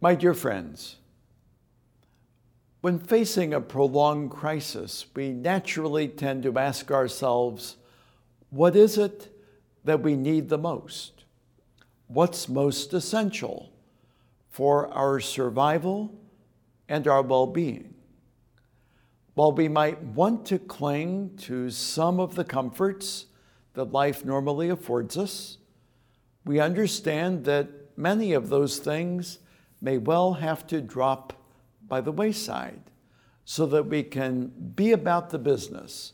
My dear friends, when facing a prolonged crisis, we naturally tend to ask ourselves, what is it that we need the most? What's most essential for our survival and our well being? While we might want to cling to some of the comforts that life normally affords us, we understand that many of those things may well have to drop by the wayside so that we can be about the business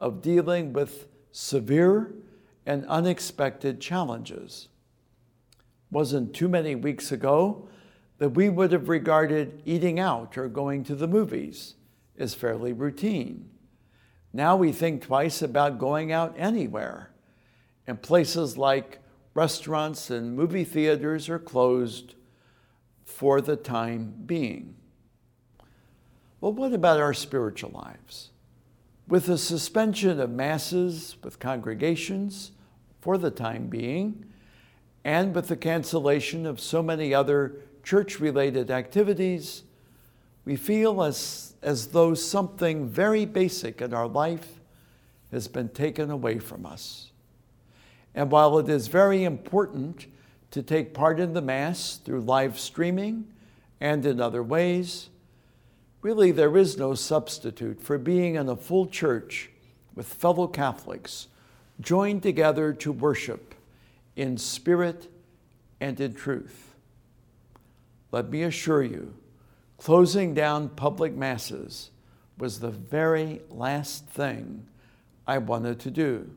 of dealing with severe and unexpected challenges. Wasn't too many weeks ago that we would have regarded eating out or going to the movies as fairly routine. Now we think twice about going out anywhere, and places like restaurants and movie theaters are closed for the time being. Well, what about our spiritual lives? With the suspension of masses with congregations for the time being, and with the cancellation of so many other church related activities, we feel as, as though something very basic in our life has been taken away from us. And while it is very important to take part in the Mass through live streaming and in other ways, really there is no substitute for being in a full church with fellow Catholics joined together to worship in spirit and in truth. Let me assure you, closing down public masses was the very last thing I wanted to do.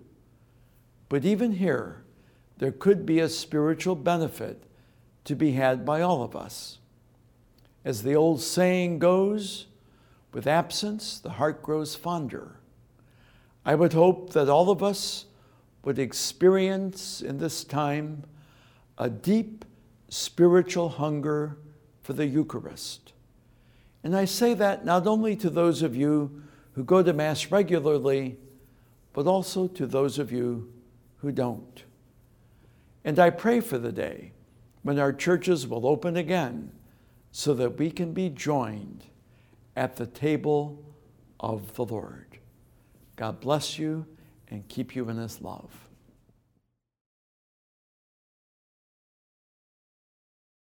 But even here, there could be a spiritual benefit to be had by all of us. As the old saying goes, with absence, the heart grows fonder. I would hope that all of us would experience in this time a deep spiritual hunger for the Eucharist. And I say that not only to those of you who go to Mass regularly, but also to those of you who don't. And I pray for the day when our churches will open again so that we can be joined at the table of the Lord. God bless you and keep you in his love.